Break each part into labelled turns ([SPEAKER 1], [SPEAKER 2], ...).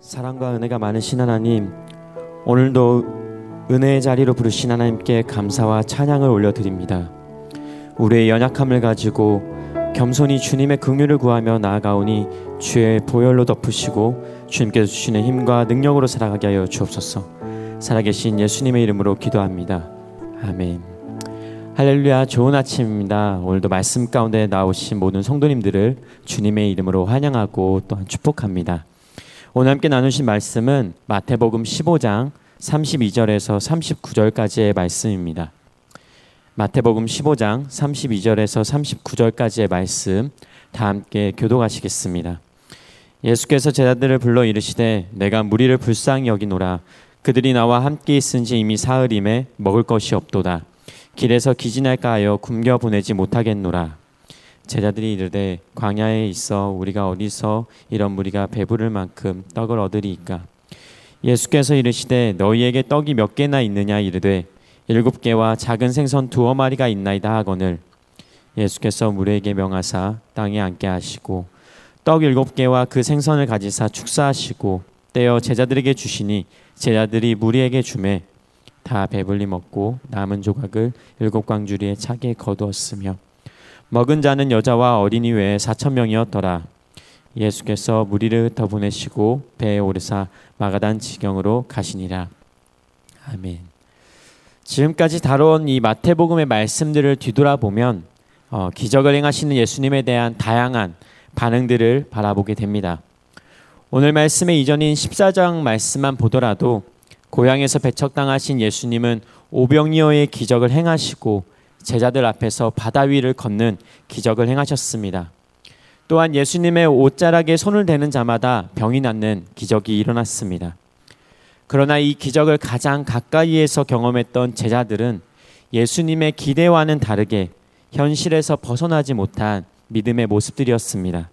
[SPEAKER 1] 사랑과 은혜가 많으신 하나님, 오늘도 은혜의 자리로 부르신 하나님께 감사와 찬양을 올려드립니다. 우리의 연약함을 가지고 겸손히 주님의 긍휼을 구하며 나아가오니 주의 보혈로 덮으시고 주님께서 주시는 힘과 능력으로 살아가게 하여 주옵소서. 살아계신 예수님의 이름으로 기도합니다. 아멘. 할렐루야 좋은 아침입니다. 오늘도 말씀 가운데 나오신 모든 성도님들을 주님의 이름으로 환영하고 또한 축복합니다. 오늘 함께 나누신 말씀은 마태복음 15장 32절에서 39절까지의 말씀입니다. 마태복음 15장 32절에서 39절까지의 말씀 다 함께 교도하시겠습니다. 예수께서 제자들을 불러 이르시되 내가 무리를 불쌍히 여기노라 그들이 나와 함께 있은 지 이미 사흘임에 먹을 것이 없도다 길에서 기진할까 하여 굶겨 보내지 못하겠노라 제자들이 이르되 광야에 있어 우리가 어디서 이런 무리가 배부를 만큼 떡을 얻으리이까? 예수께서 이르시되 너희에게 떡이 몇 개나 있느냐 이르되 일곱 개와 작은 생선 두어 마리가 있나이다 하거늘. 예수께서 무리에게 명하사 땅에 앉게 하시고 떡 일곱 개와 그 생선을 가지사 축사하시고 떼어 제자들에게 주시니 제자들이 무리에게 주매 다 배불리 먹고 남은 조각을 일곱 광주리에 차게 거두었으며 먹은 자는 여자와 어린이 외에 사천 명이었더라. 예수께서 무리를 흩어 보내시고 배에 오르사 마가단 지경으로 가시니라. 아멘. 지금까지 다뤄온 이 마태복음의 말씀들을 뒤돌아보면 어, 기적을 행하시는 예수님에 대한 다양한 반응들을 바라보게 됩니다. 오늘 말씀의 이전인 14장 말씀만 보더라도 고향에서 배척당하신 예수님은 오병이어의 기적을 행하시고 제자들 앞에서 바다 위를 걷는 기적을 행하셨습니다. 또한 예수님의 옷자락에 손을 대는 자마다 병이 낫는 기적이 일어났습니다. 그러나 이 기적을 가장 가까이에서 경험했던 제자들은 예수님의 기대와는 다르게 현실에서 벗어나지 못한 믿음의 모습들이었습니다.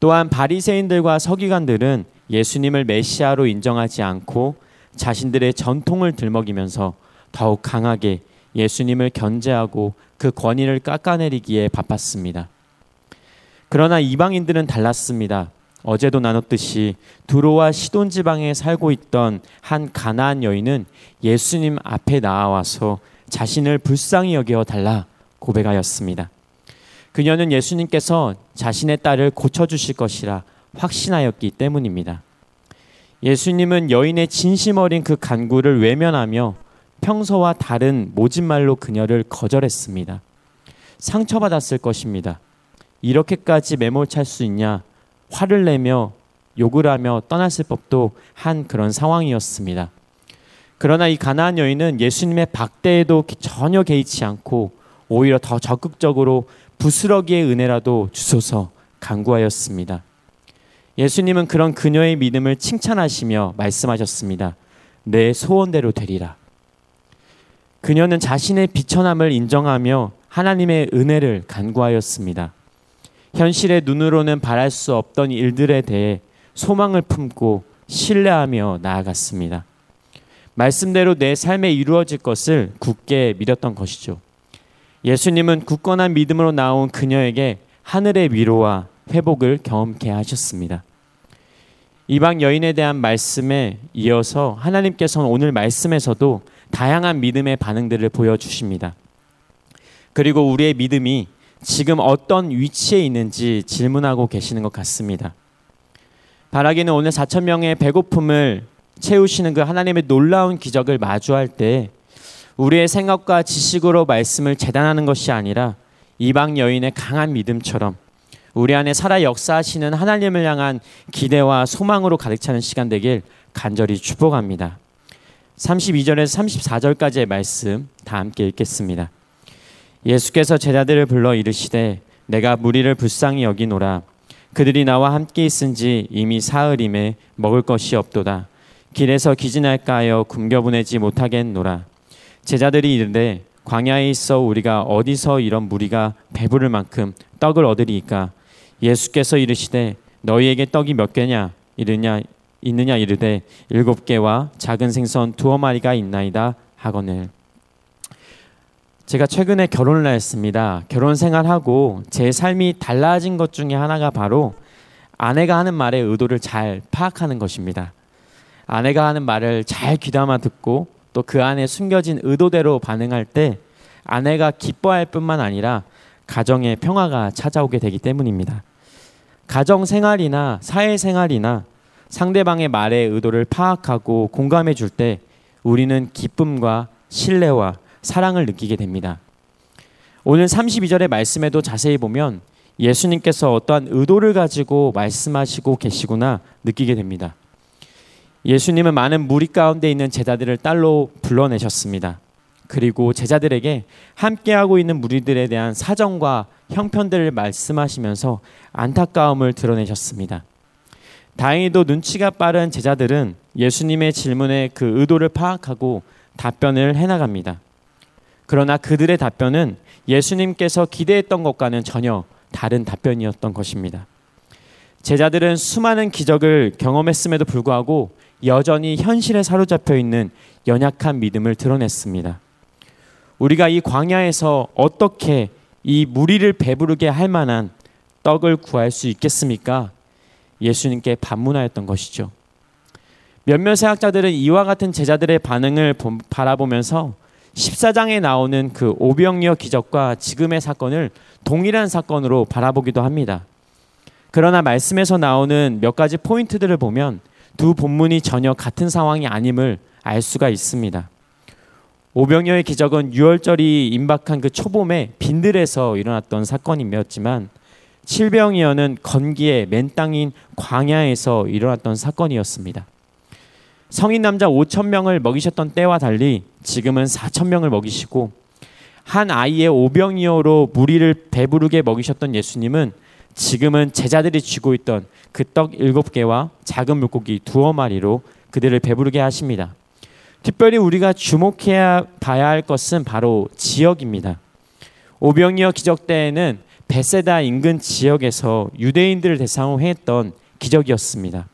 [SPEAKER 1] 또한 바리새인들과 서기관들은 예수님을 메시아로 인정하지 않고 자신들의 전통을 들먹이면서 더욱 강하게 예수님을 견제하고 그 권위를 깎아내리기에 바빴습니다. 그러나 이방인들은 달랐습니다. 어제도 나눴듯이 두로와 시돈 지방에 살고 있던 한 가나안 여인은 예수님 앞에 나와서 자신을 불쌍히 여겨 달라 고백하였습니다. 그녀는 예수님께서 자신의 딸을 고쳐 주실 것이라 확신하였기 때문입니다. 예수님은 여인의 진심 어린 그 간구를 외면하며 평소와 다른 모진 말로 그녀를 거절했습니다. 상처받았을 것입니다. 이렇게까지 매몰찰 수 있냐 화를 내며 욕을 하며 떠났을 법도 한 그런 상황이었습니다. 그러나 이 가나안 여인은 예수님의 박대에도 전혀 개의치 않고 오히려 더 적극적으로 부스러기의 은혜라도 주소서 간구하였습니다. 예수님은 그런 그녀의 믿음을 칭찬하시며 말씀하셨습니다. 내 소원대로 되리라. 그녀는 자신의 비천함을 인정하며 하나님의 은혜를 간구하였습니다. 현실의 눈으로는 바랄 수 없던 일들에 대해 소망을 품고 신뢰하며 나아갔습니다. 말씀대로 내 삶에 이루어질 것을 굳게 믿었던 것이죠. 예수님은 굳건한 믿음으로 나온 그녀에게 하늘의 위로와 회복을 경험케 하셨습니다. 이방 여인에 대한 말씀에 이어서 하나님께서는 오늘 말씀에서도 다양한 믿음의 반응들을 보여주십니다. 그리고 우리의 믿음이 지금 어떤 위치에 있는지 질문하고 계시는 것 같습니다. 바라기는 오늘 4천 명의 배고픔을 채우시는 그 하나님의 놀라운 기적을 마주할 때 우리의 생각과 지식으로 말씀을 재단하는 것이 아니라 이방 여인의 강한 믿음처럼 우리 안에 살아 역사하시는 하나님을 향한 기대와 소망으로 가득 차는 시간 되길 간절히 축복합니다. 32절에서 34절까지의 말씀 다 함께 읽겠습니다. 예수께서 제자들을 불러 이르시되 내가 무리를 불쌍히 여기노라. 그들이 나와 함께 있은지 이미 사흘임에 먹을 것이 없도다. 길에서 기진할까 하여 굶겨 보내지 못하겠노라. 제자들이 이르되 광야에 있어 우리가 어디서 이런 무리가 배부를 만큼 떡을 얻으리이까? 예수께서 이르시되 너희에게 떡이 몇 개냐? 이르냐 있느냐 이르되 일곱 개와 작은 생선 두어 마리가 있나이다 하거늘 제가 최근에 결혼을 했습니다. 결혼 생활하고 제 삶이 달라진 것 중에 하나가 바로 아내가 하는 말의 의도를 잘 파악하는 것입니다. 아내가 하는 말을 잘 귀담아 듣고 또 그 안에 숨겨진 의도대로 반응할 때 아내가 기뻐할 뿐만 아니라 가정의 평화가 찾아오게 되기 때문입니다. 가정 생활이나 사회 생활이나 상대방의 말의 의도를 파악하고 공감해 줄 때 우리는 기쁨과 신뢰와 사랑을 느끼게 됩니다. 오늘 32절의 말씀에도 자세히 보면 예수님께서 어떠한 의도를 가지고 말씀하시고 계시구나 느끼게 됩니다. 예수님은 많은 무리 가운데 있는 제자들을 딸로 불러내셨습니다. 그리고 제자들에게 함께하고 있는 무리들에 대한 사정과 형편들을 말씀하시면서 안타까움을 드러내셨습니다. 다행히도 눈치가 빠른 제자들은 예수님의 질문에 그 의도를 파악하고 답변을 해나갑니다. 그러나 그들의 답변은 예수님께서 기대했던 것과는 전혀 다른 답변이었던 것입니다. 제자들은 수많은 기적을 경험했음에도 불구하고 여전히 현실에 사로잡혀 있는 연약한 믿음을 드러냈습니다. 우리가 이 광야에서 어떻게 이 무리를 배부르게 할 만한 떡을 구할 수 있겠습니까? 예수님께 반문하였던 것이죠. 몇몇 사학자들은 이와 같은 제자들의 반응을 바라보면서 14장에 나오는 그 오병이어 기적과 지금의 사건을 동일한 사건으로 바라보기도 합니다. 그러나 말씀에서 나오는 몇 가지 포인트들을 보면 두 본문이 전혀 같은 상황이 아님을 알 수가 있습니다. 오병이어의 기적은 6월절이 임박한 그 초봄에 빈들에서 일어났던 사건이었지만 칠병이어는 건기의 맨 땅인 광야에서 일어났던 사건이었습니다. 성인 남자 5천 명을 먹이셨던 때와 달리 지금은 4천 명을 먹이시고 한 아이의 오병이어로 무리를 배부르게 먹이셨던 예수님은 지금은 제자들이 쥐고 있던 그 떡 일곱 개와 작은 물고기 두어 마리로 그들을 배부르게 하십니다. 특별히 우리가 주목해야 봐야 할 것은 바로 지역입니다. 오병이어 기적 때에는 베세다 인근 지역에서 유대인들을 대상으로 했던 기적이었습니다.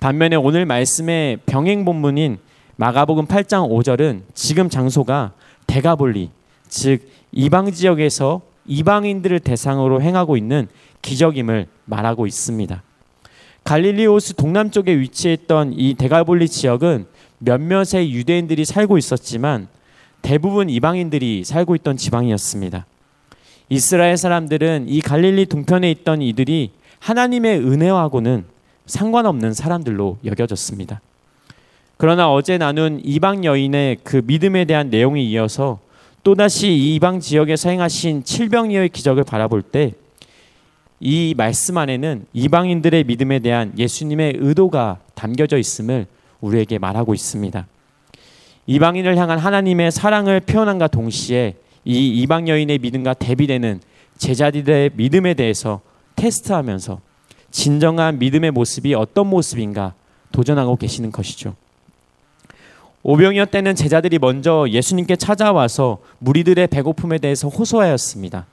[SPEAKER 1] 반면에 오늘 말씀의 병행 본문인 마가복음 8장 5절은 지금 장소가 대가볼리 즉 이방 지역에서 이방인들을 대상으로 행하고 있는 기적임을 말하고 있습니다. 갈릴리 호수 동남쪽에 위치했던 이 대가볼리 지역은 몇몇의 유대인들이 살고 있었지만 대부분 이방인들이 살고 있던 지방이었습니다. 이스라엘 사람들은 이 갈릴리 동편에 있던 이들이 하나님의 은혜하고는 상관없는 사람들로 여겨졌습니다. 그러나 어제 나눈 이방 여인의 그 믿음에 대한 내용이 이어서 또다시 이방 지역에서 행하신 칠병이의 기적을 바라볼 때 이 말씀 안에는 이방인들의 믿음에 대한 예수님의 의도가 담겨져 있음을 우리에게 말하고 있습니다. 이방인을 향한 하나님의 사랑을 표현한과 동시에 이 이방 여인의 믿음과 대비되는 제자들의 믿음에 대해서 테스트하면서 진정한 믿음의 모습이 어떤 모습인가 도전하고 계시는 것이죠. 오병이어 때는 제자들이 먼저 예수님께 찾아와서 무리들의 배고픔에 대해서 호소하였습니다.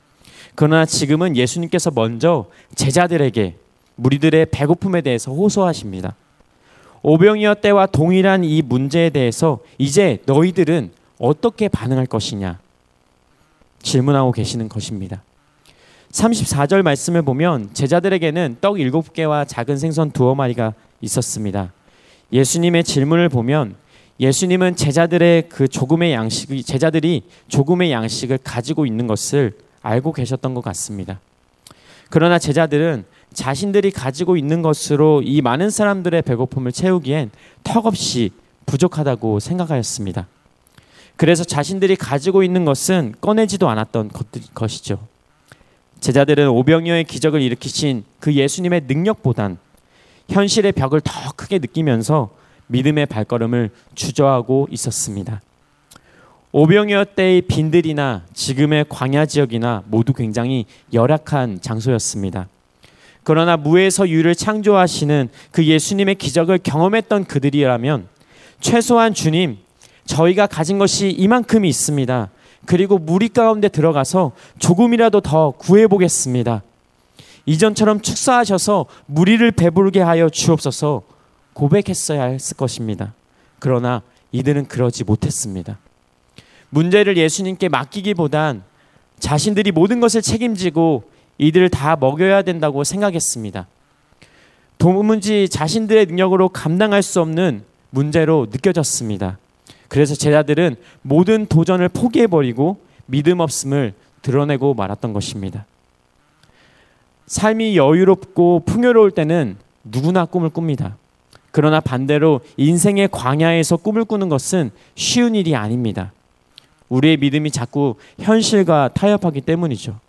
[SPEAKER 1] 그러나 지금은 예수님께서 먼저 제자들에게 무리들의 배고픔에 대해서 호소하십니다. 오병이어 때와 동일한 이 문제에 대해서 이제 너희들은 어떻게 반응할 것이냐 질문하고 계시는 것입니다. 34절 말씀을 보면 제자들에게는 떡 일곱 개와 작은 생선 두어 마리가 있었습니다. 예수님의 질문을 보면 예수님은 제자들의 그 조금의 양식, 제자들이 조금의 양식을 가지고 있는 것을 알고 계셨던 것 같습니다. 그러나 제자들은 자신들이 가지고 있는 것으로 이 많은 사람들의 배고픔을 채우기엔 턱없이 부족하다고 생각하였습니다. 그래서 자신들이 가지고 있는 것은 꺼내지도 않았던 것이죠. 제자들은 오병이어의 기적을 일으키신 그 예수님의 능력보단 현실의 벽을 더 크게 느끼면서 믿음의 발걸음을 주저하고 있었습니다. 오병이어 때의 빈들이나 지금의 광야 지역이나 모두 굉장히 열악한 장소였습니다. 그러나 무에서 유를 창조하시는 그 예수님의 기적을 경험했던 그들이라면 최소한 주님, 저희가 가진 것이 이만큼이 있습니다. 그리고 무리 가운데 들어가서 조금이라도 더 구해보겠습니다. 이전처럼 축사하셔서 무리를 배부르게 하여 주옵소서 고백했어야 했을 것입니다. 그러나 이들은 그러지 못했습니다. 문제를 예수님께 맡기기보단 자신들이 모든 것을 책임지고 이들을 다 먹여야 된다고 생각했습니다. 도무지 자신들의 능력으로 감당할 수 없는 문제로 느껴졌습니다. 그래서 제자들은 모든 도전을 포기해버리고 믿음 없음을 드러내고 말았던 것입니다. 삶이 여유롭고 풍요로울 때는 누구나 꿈을 꿉니다. 그러나 반대로 인생의 광야에서 꿈을 꾸는 것은 쉬운 일이 아닙니다. 우리의 믿음이 자꾸 현실과 타협하기 때문이죠.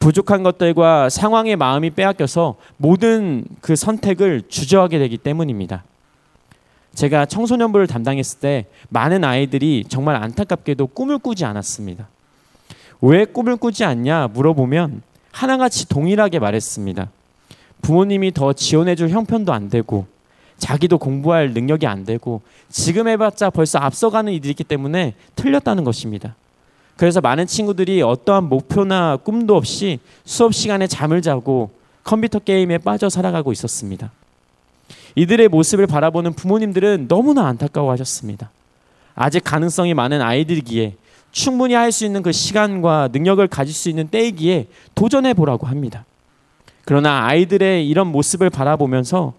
[SPEAKER 1] 부족한 것들과 상황의 마음이 빼앗겨서 모든 그 선택을 주저하게 되기 때문입니다. 제가 청소년부를 담당했을 때 많은 아이들이 정말 안타깝게도 꿈을 꾸지 않았습니다. 왜 꿈을 꾸지 않냐 물어보면 하나같이 동일하게 말했습니다. 부모님이 더 지원해줄 형편도 안 되고 자기도 공부할 능력이 안 되고 지금 해봤자 벌써 앞서가는 이들이 있기 때문에 틀렸다는 것입니다. 그래서 많은 친구들이 어떠한 목표나 꿈도 없이 수업 시간에 잠을 자고 컴퓨터 게임에 빠져 살아가고 있었습니다. 이들의 모습을 바라보는 부모님들은 너무나 안타까워하셨습니다. 아직 가능성이 많은 아이들이기에 충분히 할 수 있는 그 시간과 능력을 가질 수 있는 때이기에 도전해 보라고 합니다. 그러나 아이들의 이런 모습을 바라보면서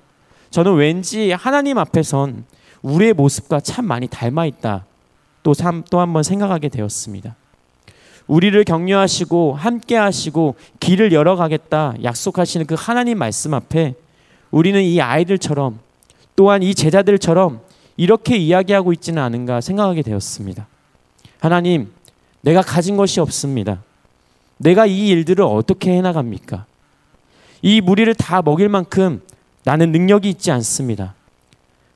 [SPEAKER 1] 저는 왠지 하나님 앞에선 우리의 모습과 참 많이 닮아 있다. 또한 번 생각하게 되었습니다. 우리를 격려하시고 함께 하시고 길을 열어 가겠다 약속하시는 그 하나님 말씀 앞에 우리는 이 아이들처럼 또한 이 제자들처럼 이렇게 이야기하고 있지는 않은가 생각하게 되었습니다. 하나님, 내가 가진 것이 없습니다. 내가 이 일들을 어떻게 해나갑니까? 이 무리를 다 먹일 만큼 나는 능력이 있지 않습니다.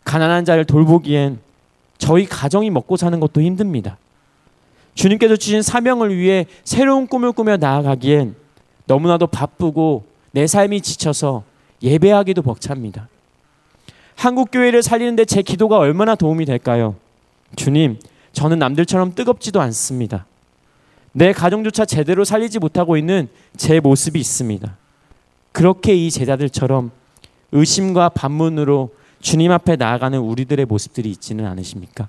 [SPEAKER 1] 가난한 자를 돌보기엔 저희 가정이 먹고 사는 것도 힘듭니다. 주님께서 주신 사명을 위해 새로운 꿈을 꾸며 나아가기엔 너무나도 바쁘고 내 삶이 지쳐서 예배하기도 벅찹니다. 한국 교회를 살리는데 제 기도가 얼마나 도움이 될까요? 주님, 저는 남들처럼 뜨겁지도 않습니다. 내 가정조차 제대로 살리지 못하고 있는 제 모습이 있습니다. 그렇게 이 제자들처럼 의심과 반문으로 주님 앞에 나아가는 우리들의 모습들이 있지는 않으십니까?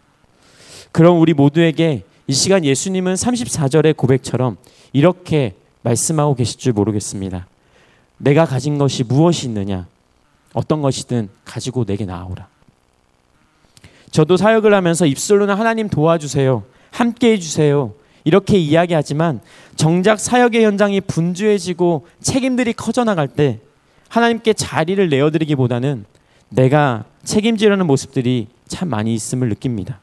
[SPEAKER 1] 그럼 우리 모두에게 이 시간 예수님은 34절의 고백처럼 이렇게 말씀하고 계실 줄 모르겠습니다. 내가 가진 것이 무엇이 있느냐? 어떤 것이든 가지고 내게 나오라. 저도 사역을 하면서 입술로는 하나님 도와주세요. 함께 해주세요. 이렇게 이야기하지만 정작 사역의 현장이 분주해지고 책임들이 커져나갈 때 하나님께 자리를 내어드리기보다는 내가 책임지려는 모습들이 참 많이 있음을 느낍니다.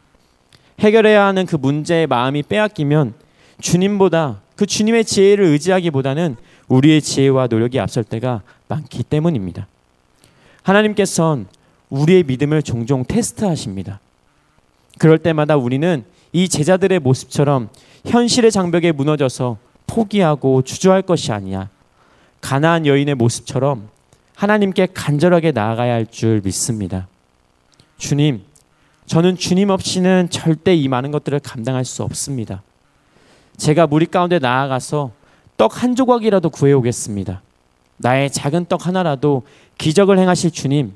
[SPEAKER 1] 해결해야 하는 그 문제의 마음이 빼앗기면 주님보다 그 주님의 지혜를 의지하기보다는 우리의 지혜와 노력이 앞설 때가 많기 때문입니다. 하나님께서는 우리의 믿음을 종종 테스트하십니다. 그럴 때마다 우리는 이 제자들의 모습처럼 현실의 장벽에 무너져서 포기하고 주저할 것이 아니야. 가나안 여인의 모습처럼 하나님께 간절하게 나아가야 할 줄 믿습니다. 주님, 저는 주님 없이는 절대 이 많은 것들을 감당할 수 없습니다. 제가 무리 가운데 나아가서 떡 한 조각이라도 구해오겠습니다. 나의 작은 떡 하나라도 기적을 행하실 주님,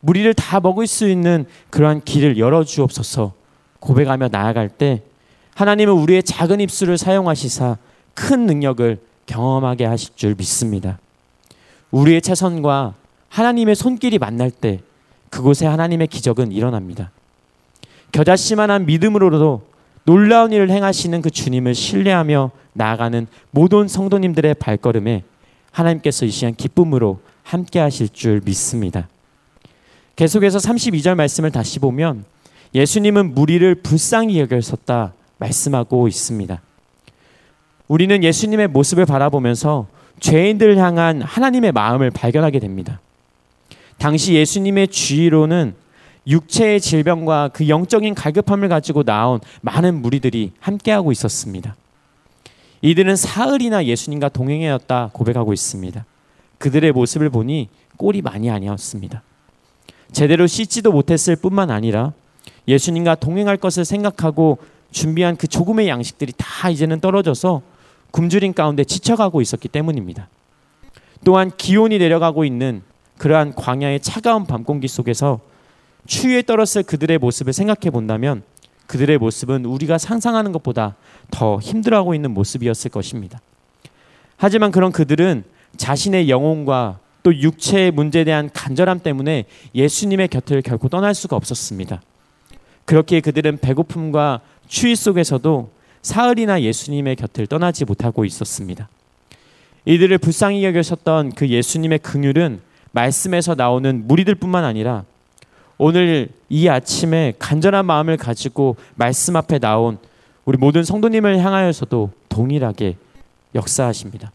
[SPEAKER 1] 무리를 다 먹을 수 있는 그러한 길을 열어주옵소서 고백하며 나아갈 때 하나님은 우리의 작은 입술을 사용하시사 큰 능력을 경험하게 하실 줄 믿습니다. 우리의 최선과 하나님의 손길이 만날 때 그곳에 하나님의 기적은 일어납니다. 겨자씨만한 믿음으로도 놀라운 일을 행하시는 그 주님을 신뢰하며 나아가는 모든 성도님들의 발걸음에 하나님께서 이 시간 기쁨으로 함께 하실 줄 믿습니다. 계속해서 32절 말씀을 다시 보면 예수님은 무리를 불쌍히 여겼었다 말씀하고 있습니다. 우리는 예수님의 모습을 바라보면서 죄인들을 향한 하나님의 마음을 발견하게 됩니다. 당시 예수님의 주의로는 육체의 질병과 그 영적인 갈급함을 가지고 나온 많은 무리들이 함께하고 있었습니다. 이들은 사흘이나 예수님과 동행하였다 고백하고 있습니다. 그들의 모습을 보니 꼴이 많이 아니었습니다. 제대로 씻지도 못했을 뿐만 아니라 예수님과 동행할 것을 생각하고 준비한 그 조금의 양식들이 다 이제는 떨어져서 굶주림 가운데 지쳐가고 있었기 때문입니다. 또한 기온이 내려가고 있는 그러한 광야의 차가운 밤 공기 속에서 추위에 떨었을 그들의 모습을 생각해 본다면 그들의 모습은 우리가 상상하는 것보다 더 힘들어하고 있는 모습이었을 것입니다. 하지만 그런 그들은 자신의 영혼과 또 육체의 문제에 대한 간절함 때문에 예수님의 곁을 결코 떠날 수가 없었습니다. 그렇게 그들은 배고픔과 추위 속에서도 사흘이나 예수님의 곁을 떠나지 못하고 있었습니다. 이들을 불쌍히 여겨셨던 그 예수님의 긍휼은 말씀에서 나오는 무리들뿐만 아니라 오늘 이 아침에 간절한 마음을 가지고 말씀 앞에 나온 우리 모든 성도님을 향하여서도 동일하게 역사하십니다.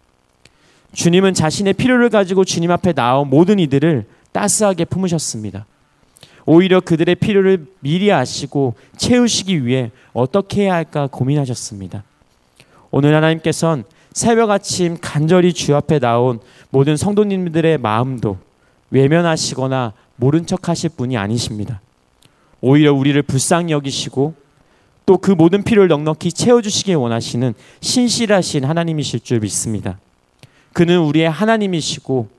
[SPEAKER 1] 주님은 자신의 필요를 가지고 주님 앞에 나온 모든 이들을 따스하게 품으셨습니다. 오히려 그들의 필요를 미리 아시고 채우시기 위해 어떻게 해야 할까 고민하셨습니다. 오늘 하나님께서는 새벽 아침 간절히 주 앞에 나온 모든 성도님들의 마음도 외면하시거나 모른 척 하실 분이 아니십니다. 오히려 우리를 불쌍히 여기시고 또 그 모든 필요를 넉넉히 채워주시길 원하시는 신실하신 하나님이실 줄 믿습니다. 그는 우리의 하나님이시고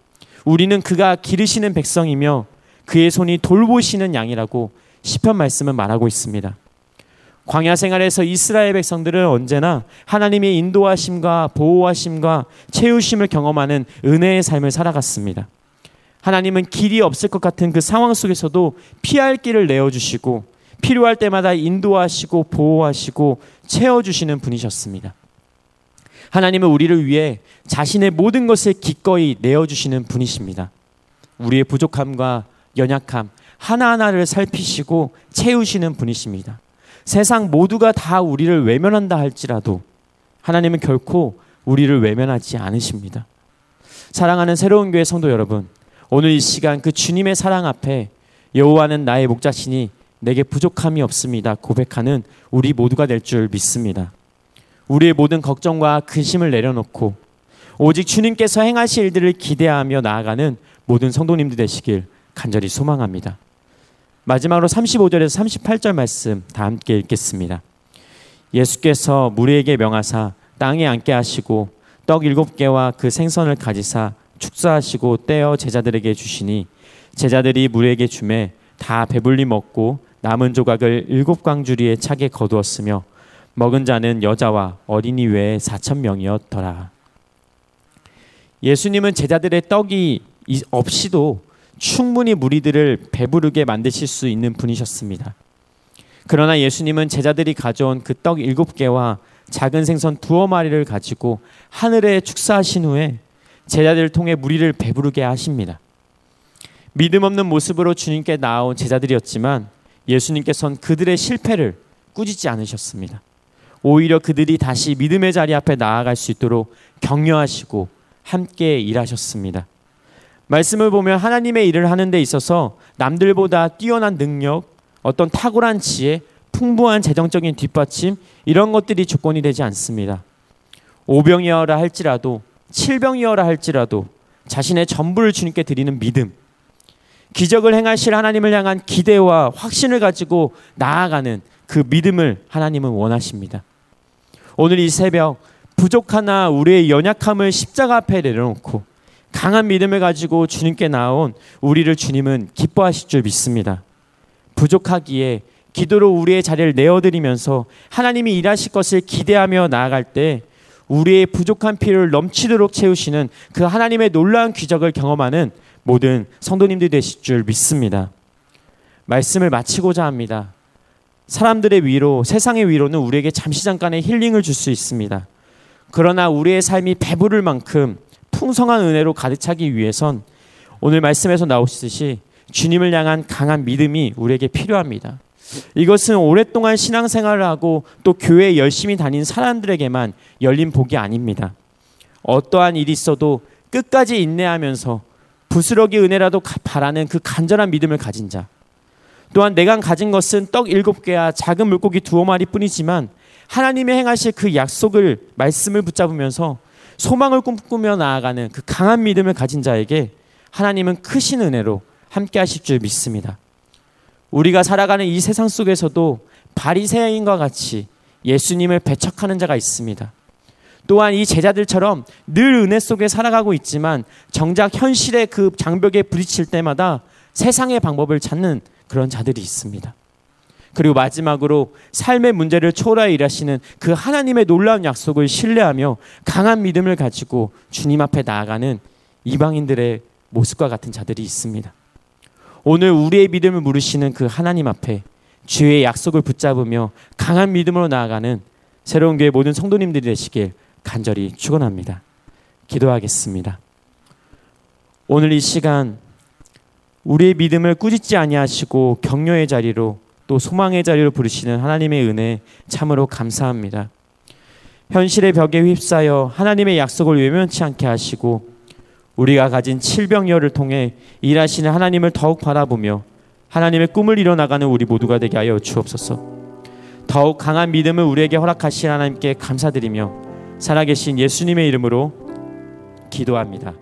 [SPEAKER 1] 우리는 그가 기르시는 백성이며 그의 손이 돌보시는 양이라고 시편 말씀은 말하고 있습니다. 광야 생활에서 이스라엘 백성들은 언제나 하나님의 인도하심과 보호하심과 채우심을 경험하는 은혜의 삶을 살아갔습니다. 하나님은 길이 없을 것 같은 그 상황 속에서도 피할 길을 내어주시고 필요할 때마다 인도하시고 보호하시고 채워주시는 분이셨습니다. 하나님은 우리를 위해 자신의 모든 것을 기꺼이 내어주시는 분이십니다. 우리의 부족함과 연약함 하나하나를 살피시고 채우시는 분이십니다. 세상 모두가 다 우리를 외면한다 할지라도 하나님은 결코 우리를 외면하지 않으십니다. 사랑하는 새로운 교회 성도 여러분, 오늘 이 시간 그 주님의 사랑 앞에 여호와는 나의 목자시니 내게 부족함이 없습니다. 고백하는 우리 모두가 될 줄 믿습니다. 우리의 모든 걱정과 근심을 내려놓고 오직 주님께서 행하실 일들을 기대하며 나아가는 모든 성도님들 되시길 간절히 소망합니다. 마지막으로 35절에서 38절 말씀 다 함께 읽겠습니다. 예수께서 무리에게 명하사 땅에 앉게 하시고 떡 일곱 개와 그 생선을 가지사 축사하시고 떼어 제자들에게 주시니 제자들이 무리에게 주매 다 배불리 먹고 남은 조각을 일곱 광주리에 차게 거두었으며 먹은 자는 여자와 어린이 외에 사천 명이었더라. 예수님은 제자들의 떡이 없이도 충분히 무리들을 배부르게 만드실 수 있는 분이셨습니다. 그러나 예수님은 제자들이 가져온 그 떡 일곱 개와 작은 생선 두어 마리를 가지고 하늘에 축사하신 후에 제자들을 통해 무리를 배부르게 하십니다. 믿음 없는 모습으로 주님께 나온 제자들이었지만 예수님께서는 그들의 실패를 꾸짖지 않으셨습니다. 오히려 그들이 다시 믿음의 자리 앞에 나아갈 수 있도록 격려하시고 함께 일하셨습니다. 말씀을 보면 하나님의 일을 하는 데 있어서 남들보다 뛰어난 능력, 어떤 탁월한 지혜, 풍부한 재정적인 뒷받침 이런 것들이 조건이 되지 않습니다. 오병이어라 할지라도 칠병이어라 할지라도 자신의 전부를 주님께 드리는 믿음, 기적을 행하실 하나님을 향한 기대와 확신을 가지고 나아가는 그 믿음을 하나님은 원하십니다. 오늘 이 새벽 부족하나 우리의 연약함을 십자가 앞에 내려놓고 강한 믿음을 가지고 주님께 나온 우리를 주님은 기뻐하실 줄 믿습니다. 부족하기에 기도로 우리의 자리를 내어드리면서 하나님이 일하실 것을 기대하며 나아갈 때 우리의 부족한 필요를 넘치도록 채우시는 그 하나님의 놀라운 기적을 경험하는 모든 성도님들이 되실 줄 믿습니다. 말씀을 마치고자 합니다. 사람들의 위로, 세상의 위로는 우리에게 잠시 잠깐의 힐링을 줄 수 있습니다. 그러나 우리의 삶이 배부를 만큼 풍성한 은혜로 가득 차기 위해선 오늘 말씀에서 나오시듯이 주님을 향한 강한 믿음이 우리에게 필요합니다. 이것은 오랫동안 신앙생활을 하고 또 교회에 열심히 다닌 사람들에게만 열린 복이 아닙니다. 어떠한 일이 있어도 끝까지 인내하면서 부스러기 은혜라도 바라는 그 간절한 믿음을 가진 자. 또한 내가 가진 것은 떡 일곱 개와 작은 물고기 두어 마리 뿐이지만 하나님의 행하실 그 약속을 말씀을 붙잡으면서 소망을 꿈꾸며 나아가는 그 강한 믿음을 가진 자에게 하나님은 크신 은혜로 함께 하실 줄 믿습니다. 우리가 살아가는 이 세상 속에서도 바리새인과 같이 예수님을 배척하는 자가 있습니다. 또한 이 제자들처럼 늘 은혜 속에 살아가고 있지만 정작 현실의 그 장벽에 부딪힐 때마다 세상의 방법을 찾는 그런 자들이 있습니다. 그리고 마지막으로 삶의 문제를 초월하 일하시는 그 하나님의 놀라운 약속을 신뢰하며 강한 믿음을 가지고 주님 앞에 나아가는 이방인들의 모습과 같은 자들이 있습니다. 오늘 우리의 믿음을 물으시는 그 하나님 앞에 주의 약속을 붙잡으며 강한 믿음으로 나아가는 새로운 교회 모든 성도님들이 되시길 간절히 축원합니다. 기도하겠습니다. 오늘 이 시간 우리의 믿음을 꾸짖지 아니하시고 격려의 자리로 또 소망의 자리로 부르시는 하나님의 은혜 참으로 감사합니다. 현실의 벽에 휩싸여 하나님의 약속을 외면치 않게 하시고 우리가 가진 칠병열을 통해 일하시는 하나님을 더욱 바라보며 하나님의 꿈을 이뤄나가는 우리 모두가 되게 하여 주옵소서. 더욱 강한 믿음을 우리에게 허락하신 하나님께 감사드리며 살아계신 예수님의 이름으로 기도합니다.